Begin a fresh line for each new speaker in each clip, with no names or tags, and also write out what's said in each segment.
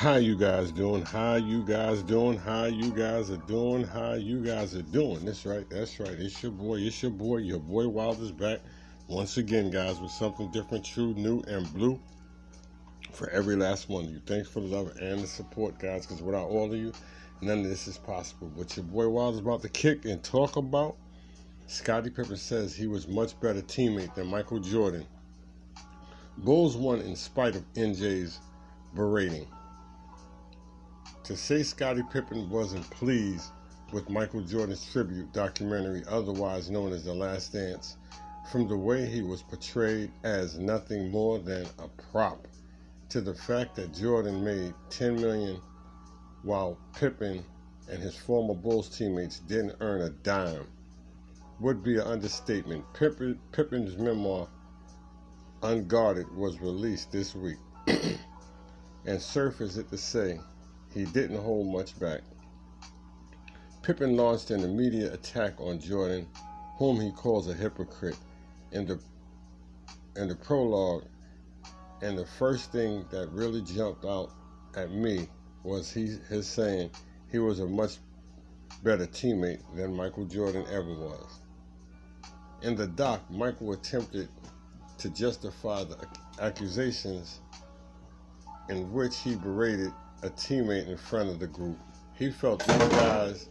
How you guys doing? How you guys doing? How you guys are doing? How you guys are doing? That's right. That's right. It's your boy. It's your boy. Your boy Wild is back once again, guys, with something different, true, new, and blue for every last one of you. Thanks for the love and the support, guys. Because without all of you, none of this is possible. But your boy Wild is about to kick and talk about. Scottie Pippen says he was much better teammate than Michael Jordan. Bulls won in spite of MJ's berating. To say Scottie Pippen wasn't pleased with Michael Jordan's tribute documentary, otherwise known as The Last Dance, from the way he was portrayed as nothing more than a prop, to the fact that Jordan made 10 million while Pippen and his former Bulls teammates didn't earn a dime, would be an understatement. Pippen, Pippen's memoir, Unguarded, was released this week, and surfaced it to say he didn't hold much back. Pippen launched an immediate attack on Jordan, whom he calls a hypocrite, in the in the prologue. And the first thing that really jumped out at me was he his saying he was a much better teammate than Michael Jordan ever was. In the doc, Michael attempted to justify the accusations in which he berated a teammate in front of the group. He felt these guys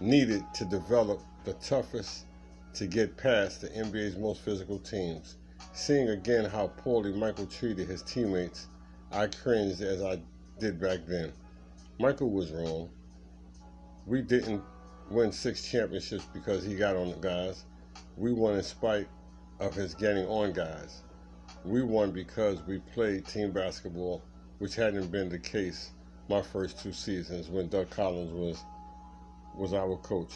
needed to develop the toughest to get past the NBA's most physical teams. Seeing again how poorly Michael treated his teammates, I cringed as I did back then. Michael was wrong. We didn't win six championships because he got on the guys. We won in spite of his getting on guys. We won because we played team basketball, which hadn't been the case my first two seasons when Doug Collins was was our coach.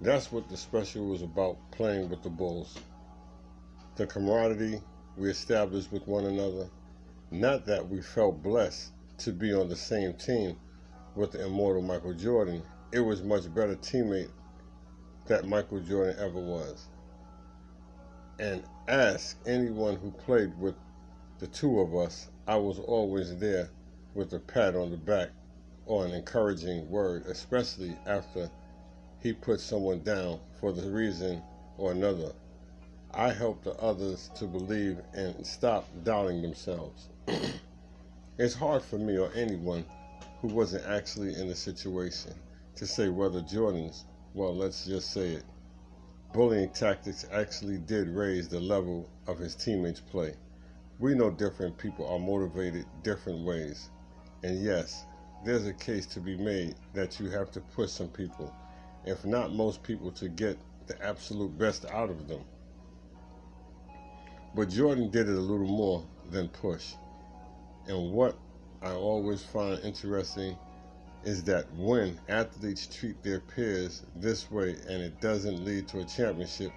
That's what the special was about playing with the Bulls. The camaraderie we established with one another. Not that we felt blessed to be on the same team with the immortal Michael Jordan. It was much better teammate that Michael Jordan ever was. And ask anyone who played with the two of us, I was always there with a pat on the back or an encouraging word, especially after he put someone down for the reason or another. I helped the others to believe and stop doubting themselves. it's hard for me or anyone who wasn't actually in the situation to say whether Jordan's, well, let's just say it, bullying tactics actually did raise the level of his teammates' play. We know different people are motivated different ways. And yes, there's a case to be made that you have to push some people, if not most people, to get the absolute best out of them. But Jordan did it a little more than push. And what I always find interesting is that when athletes treat their peers this way and it doesn't lead to a championship,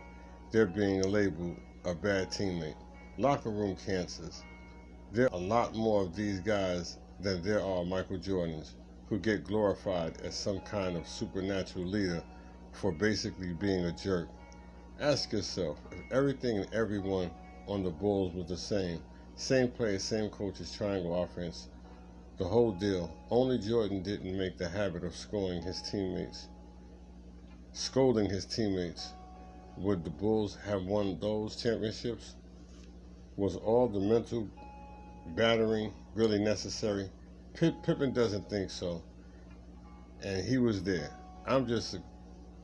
they're being labeled a bad teammate. Locker room cancers. There are a lot more of these guys than there are Michael Jordans who get glorified as some kind of supernatural leader for basically being a jerk. Ask yourself if everything and everyone on the Bulls was the same, same players, same coaches, triangle offense, the whole deal. Only Jordan didn't make the habit of scoring his teammates, scolding his teammates. Would the Bulls have won those championships? Was all the mental battering really necessary? Pip, Pippen doesn't think so, and he was there. I'm just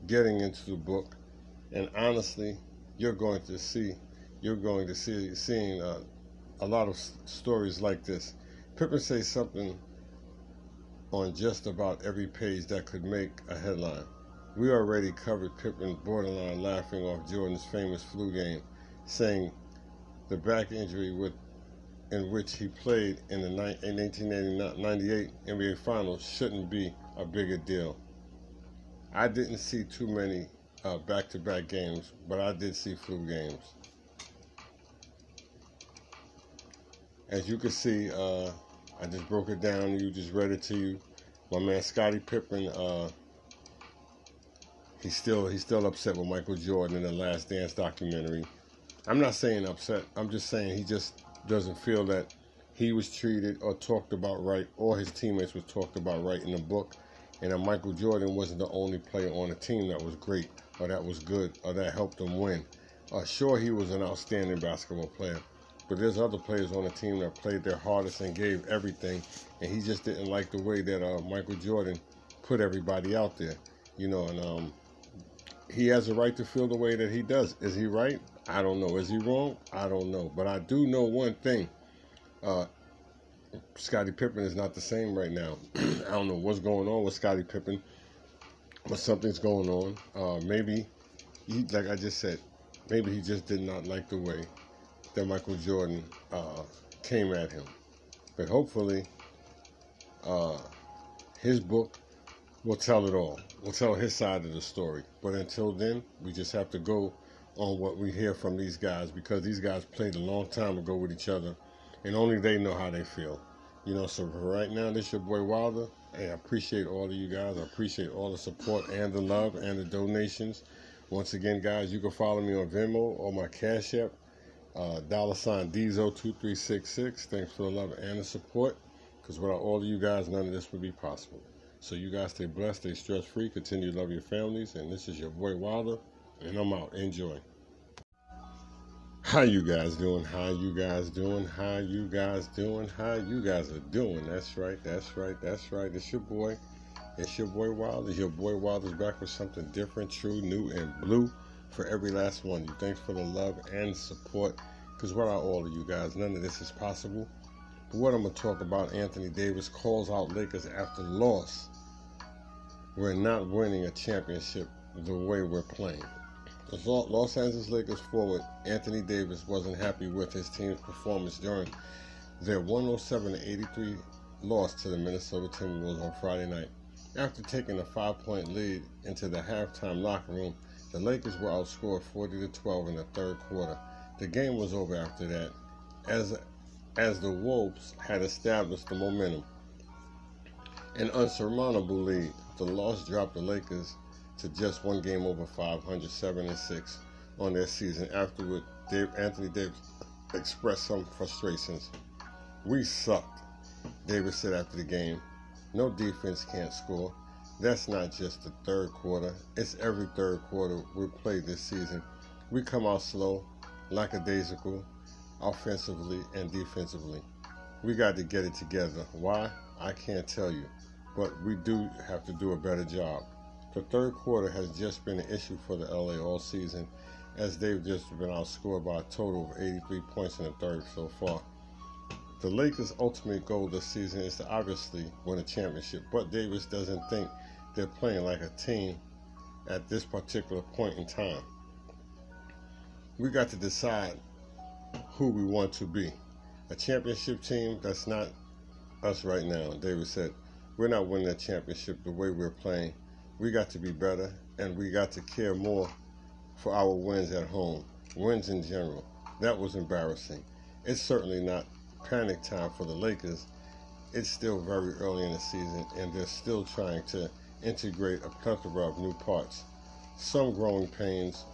getting into the book, and honestly, you're going to see, you're going to see seeing uh, a lot of stories like this. Pippen says something on just about every page that could make a headline. We already covered Pippen borderline laughing off Jordan's famous flu game, saying the back injury with in which he played in the 1998 NBA Finals shouldn't be a bigger deal. I didn't see too many uh, back-to-back games, but I did see flu games. As you can see, uh, I just broke it down. You just read it to you. My man Scottie Pippen, uh, he's still he's still upset with Michael Jordan in the Last Dance documentary. I'm not saying upset. I'm just saying he just doesn't feel that he was treated or talked about right, or his teammates was talked about right in the book, and that Michael Jordan wasn't the only player on the team that was great, or that was good, or that helped them win. Uh, sure, he was an outstanding basketball player, but there's other players on the team that played their hardest and gave everything, and he just didn't like the way that uh, Michael Jordan put everybody out there, you know. And um, he has a right to feel the way that he does. Is he right? I don't know. Is he wrong? I don't know. But I do know one thing. Uh, Scottie Pippen is not the same right now. I don't know what's going on with Scottie Pippen, but something's going on. Uh, maybe, he, like I just said, maybe he just did not like the way that Michael Jordan uh, came at him. But hopefully, uh, his book will tell it all. Will tell his side of the story. But until then, we just have to go on what we hear from these guys because these guys played a long time ago with each other, and only they know how they feel. You know, so right now, this your boy Wilder. Hey, I appreciate all of you guys. I appreciate all the support and the love and the donations. Once again, guys, you can follow me on Venmo or my Cash App uh, dollar sign Diesel2366. Thanks for the love and the support. Because without all of you guys, none of this would be possible. So you guys stay blessed, stay stress free, continue to love your families. And this is your boy Wilder, and I'm out. Enjoy. How you guys doing? How you guys doing? How you guys doing? How you guys are doing? That's right. That's right. That's right. It's your boy. It's your boy Wilder. Your boy Wilder's back with something different, true, new, and blue for every last one. You thanks for the love and support. Because without all of you guys, none of this is possible. But what I'm going to talk about, Anthony Davis calls out Lakers after loss. We're not winning a championship the way we're playing. The Los Angeles Lakers forward Anthony Davis wasn't happy with his team's performance during their 107 83 loss to the Minnesota Timberwolves on Friday night. After taking a five point lead into the halftime locker room, the Lakers were outscored 40 to 12 in the third quarter. The game was over after that, as as the Wolves had established the momentum. An unsurmountable lead, the loss dropped the Lakers to just one game over 500, 7 and 6 on their season. Afterward, Dave, Anthony Davis expressed some frustrations. We sucked, Davis said after the game. No defense can't score. That's not just the third quarter. It's every third quarter we play this season. We come out slow, lackadaisical, offensively and defensively. We got to get it together. Why? I can't tell you. But we do have to do a better job. The third quarter has just been an issue for the LA all season as they've just been outscored by a total of 83 points in the third so far. The Lakers' ultimate goal this season is to obviously win a championship, but Davis doesn't think they're playing like a team at this particular point in time. We got to decide who we want to be. A championship team, that's not us right now. Davis said, We're not winning a championship the way we're playing. We got to be better, and we got to care more for our wins at home, wins in general. That was embarrassing. It's certainly not panic time for the Lakers. It's still very early in the season, and they're still trying to integrate a plethora of new parts. Some growing pains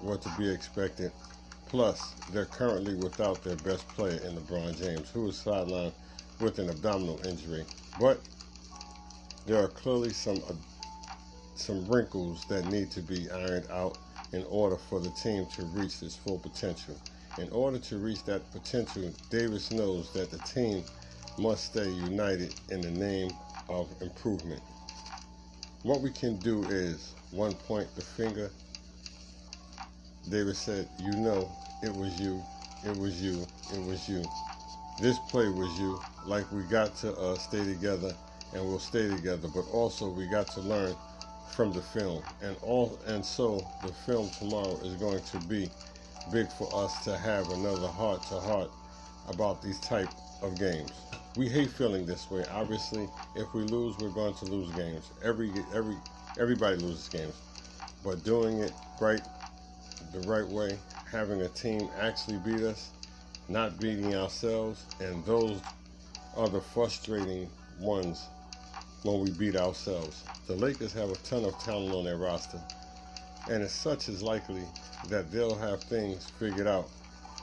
were to be expected. Plus, they're currently without their best player in LeBron James, who is sidelined with an abdominal injury. But there are clearly some some wrinkles that need to be ironed out in order for the team to reach its full potential. In order to reach that potential, Davis knows that the team must stay united in the name of improvement. What we can do is one point the finger. Davis said, You know, it was you, it was you, it was you. This play was you. Like we got to uh, stay together and we'll stay together, but also we got to learn from the film. And all and so the film tomorrow is going to be big for us to have another heart to heart about these type of games we hate feeling this way. Obviously, if we lose, we're going to lose games. Every every everybody loses games, but doing it right, the right way, having a team actually beat us, not beating ourselves, and those are the frustrating ones when we beat ourselves. The Lakers have a ton of talent on their roster, and as such is likely that they'll have things figured out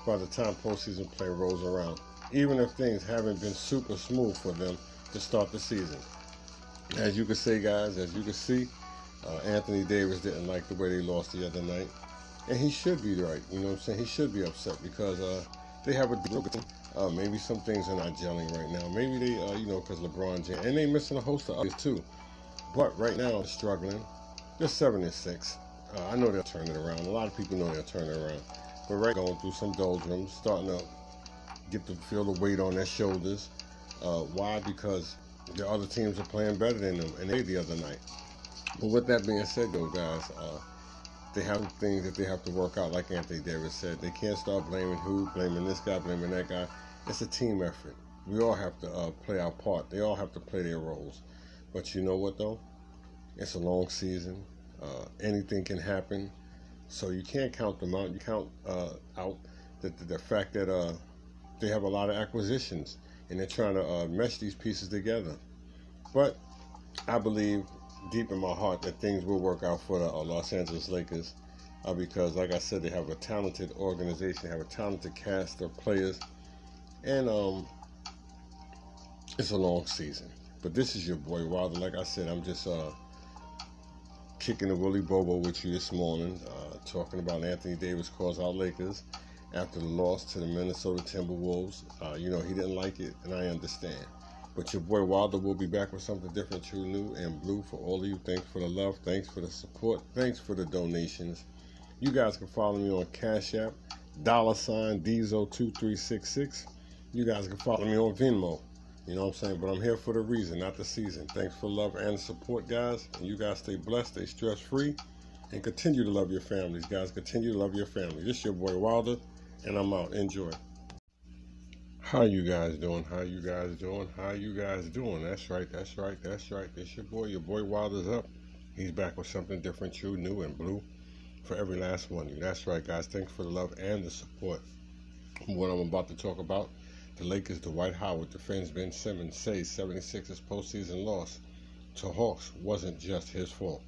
by the time postseason play rolls around. even if things haven't been super smooth for them to start the season. As you can see, guys, as you can see, uh, Anthony Davis didn't like the way they lost the other night. And he should be right. You know what I'm saying? He should be upset because uh, they have a deal with him. Uh, maybe some things are not gelling right now. Maybe they, uh, you know, because LeBron James. And they missing a host of others, too. But right now, they're struggling. They're 7 and 6. Uh, I know they'll turn it around. A lot of people know they'll turn it around. But right going through some doldrums, starting to get to feel the weight on their shoulders. Uh, why? Because the other teams are playing better than them, and they the other night. But with that being said, though, guys, uh, they have things that they have to work out. Like Anthony Davis said, they can't start blaming who, blaming this guy, blaming that guy. It's a team effort. We all have to uh, play our part. They all have to play their roles. But you know what, though? It's a long season. Uh, anything can happen. So you can't count them out. You count uh, out the, the, the, fact that uh, they have a lot of acquisitions and they're trying to uh, mesh these pieces together. But I believe deep in my heart that things will work out for the uh, Los Angeles Lakers uh, because, like I said, they have a talented organization, they have a talented cast of players, and um, it's a long season. But this is your boy Wilder. Like I said, I'm just uh, kicking the Willy Bobo with you this morning, uh, talking about Anthony Davis calls out Lakers after the loss to the Minnesota Timberwolves. Uh, you know, he didn't like it, and I understand. But your boy Wilder will be back with something different, true, new, and blue for all of you. Thanks for the love. Thanks for the support. Thanks for the donations. You guys can follow me on Cash App, dollar sign Diesel2366. You guys can follow me on Venmo. You know what I'm saying? But I'm here for the reason, not the season. Thanks for love and support, guys. And you guys stay blessed, stay stress free, and continue to love your families, guys. Continue to love your family. This your boy Wilder, and I'm out. Enjoy. How you guys doing? How you guys doing? How you guys doing? That's right, that's right, that's right. It's your boy, your boy Wilder's up. He's back with something different, true, new, and blue for every last one of you. That's right, guys. Thanks for the love and the support. What I'm about to talk about, the Lakers, Dwight Howard defends Ben Simmons, says 76ers postseason loss to Hawks wasn't just his fault.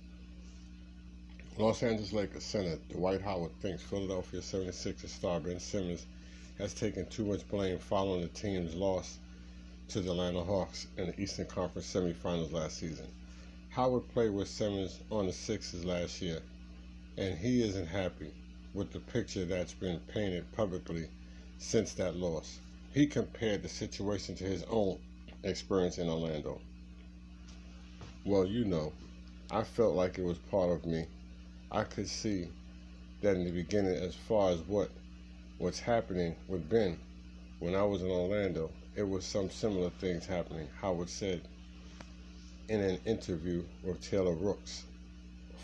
Los Angeles Lakers center Dwight Howard thinks Philadelphia 76ers star Ben Simmons has taken too much blame following the team's loss to the Atlanta Hawks in the Eastern Conference semifinals last season. Howard played with Simmons on the Sixers last year, and he isn't happy with the picture that's been painted publicly since that loss. He compared the situation to his own experience in Orlando. Well, you know, I felt like it was part of me. I could see that in the beginning, as far as what what's happening with Ben. When I was in Orlando, it was some similar things happening. Howard said in an interview with Taylor Rooks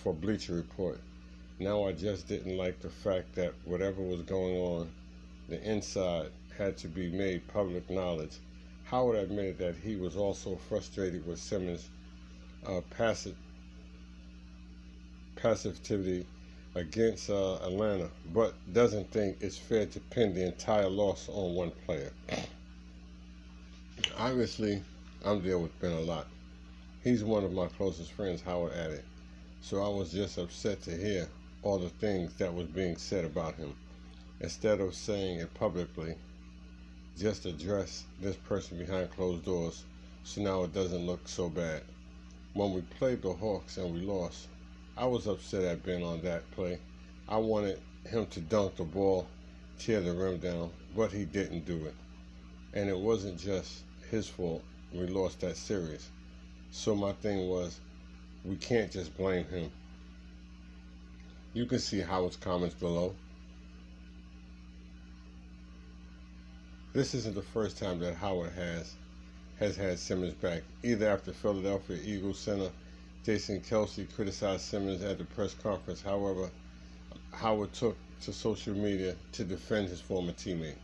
for Bleacher Report. Now I just didn't like the fact that whatever was going on, the inside had to be made public knowledge. Howard admitted that he was also frustrated with Simmons' uh, passive passivity against uh, Atlanta, but doesn't think it's fair to pin the entire loss on one player. Obviously, I'm there with Ben a lot. He's one of my closest friends, Howard added. So I was just upset to hear all the things that was being said about him. Instead of saying it publicly, just address this person behind closed doors so now it doesn't look so bad. When we played the Hawks and we lost, I was upset at Ben on that play. I wanted him to dunk the ball, tear the rim down, but he didn't do it. And it wasn't just his fault. We lost that series. So my thing was, we can't just blame him. You can see Howard's comments below. This isn't the first time that Howard has has had Simmons back, either after Philadelphia Eagles center Jason Kelce criticized Simmons at the press conference. However, Howard took to social media to defend his former teammate.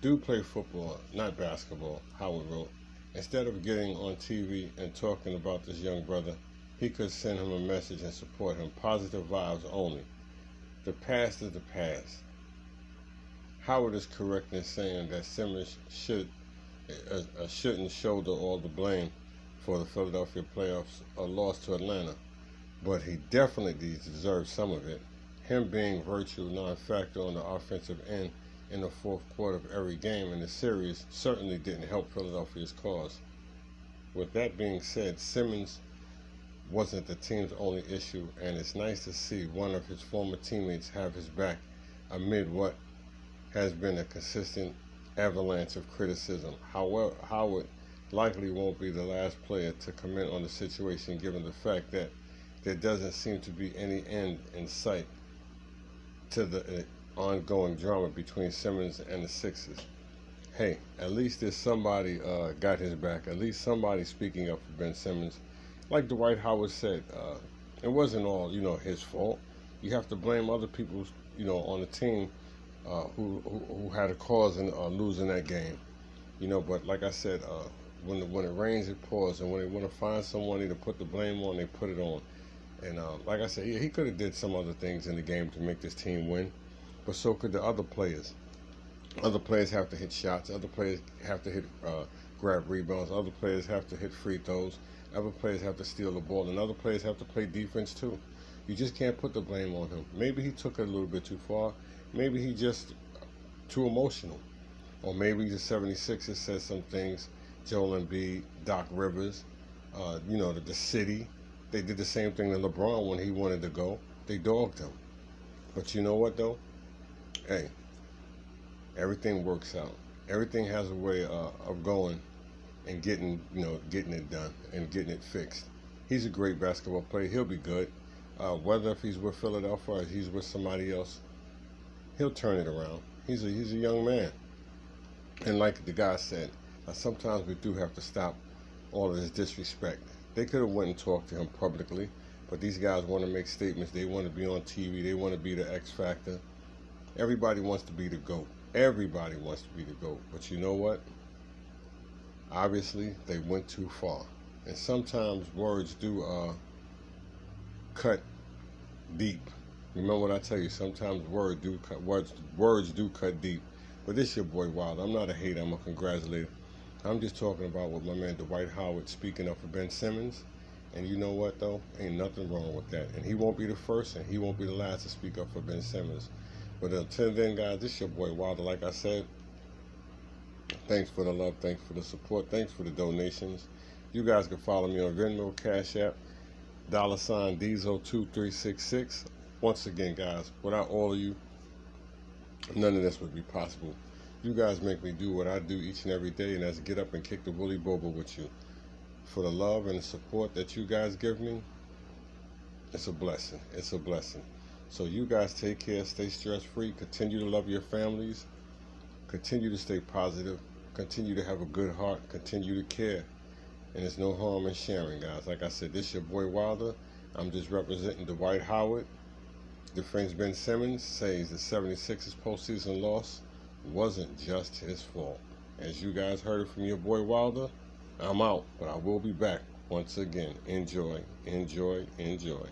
Do play football, not basketball, Howard wrote. Instead of getting on TV and talking about this young brother, he could send him a message and support him. Positive vibes only. The past is the past. Howard is correct in saying that Simmons should uh, uh, shouldn't shoulder all the blame for the Philadelphia playoffs, a loss to Atlanta, but he definitely deserves some of it. Him being virtual non-factor on the offensive end in the fourth quarter of every game in the series certainly didn't help Philadelphia's cause. With that being said, Simmons wasn't the team's only issue, and it's nice to see one of his former teammates have his back amid what has been a consistent avalanche of criticism. However, Howard likely won't be the last player to comment on the situation given the fact that there doesn't seem to be any end in sight to the uh, ongoing drama between Simmons and the Sixers. Hey, at least there's somebody uh, got his back. At least somebody speaking up for Ben Simmons. Like Dwight Howard said, uh, it wasn't all you know his fault. You have to blame other people, you know, on the team uh, who, who, who had a cause in uh, losing that game. You know, but like I said, uh, when the, when it rains, it pours, and when they want to find someone to put the blame on, they put it on. And uh, like I said, he, he could have did some other things in the game to make this team win, but so could the other players. Other players have to hit shots. Other players have to hit uh, grab rebounds. Other players have to hit free throws. Other players have to steal the ball, and other players have to play defense too. You just can't put the blame on him. Maybe he took it a little bit too far. Maybe he just too emotional, or maybe the 76ers said some things. Joel Embiid, Doc Rivers, uh, you know, the, the city, they did the same thing to LeBron when he wanted to go. They dogged him. But you know what though? Hey, everything works out. Everything has a way uh, of going and getting, you know, getting it done and getting it fixed. He's a great basketball player. He'll be good. Uh, whether if he's with Philadelphia or he's with somebody else, he'll turn it around. He's a he's a young man. And like the guy said, sometimes we do have to stop all of this disrespect. They could have went and talked to him publicly, but these guys want to make statements. They want to be on TV. They want to be the X factor. Everybody wants to be the GOAT. Everybody wants to be the GOAT. But you know what? Obviously, they went too far. And sometimes words do uh, cut deep. Remember what I tell you, sometimes words do cut words words do cut deep. But this your boy Wild. I'm not a hater, I'm a congratulator. I'm just talking about what my man Dwight Howard speaking up for Ben Simmons. And you know what though? Ain't nothing wrong with that. And he won't be the first and he won't be the last to speak up for Ben Simmons. But until then, guys, this your boy Wilder. Like I said, thanks for the love, thanks for the support, thanks for the donations. You guys can follow me on Venmo, Cash App, dollar sign Diesel2366. Once again, guys, without all of you, none of this would be possible. You guys make me do what I do each and every day, and that's get up and kick the woolly bobo with you. For the love and the support that you guys give me, it's a blessing. It's a blessing. So you guys take care, stay stress free, continue to love your families, continue to stay positive, continue to have a good heart, continue to care. And there's no harm in sharing, guys. Like I said, this your boy Wilder. I'm just representing Dwight Howard. The friends Ben Simmons says the 76ers postseason loss wasn't just his fault. As you guys heard from your boy Wilder, I'm out, but I will be back once again. Enjoy, enjoy, enjoy.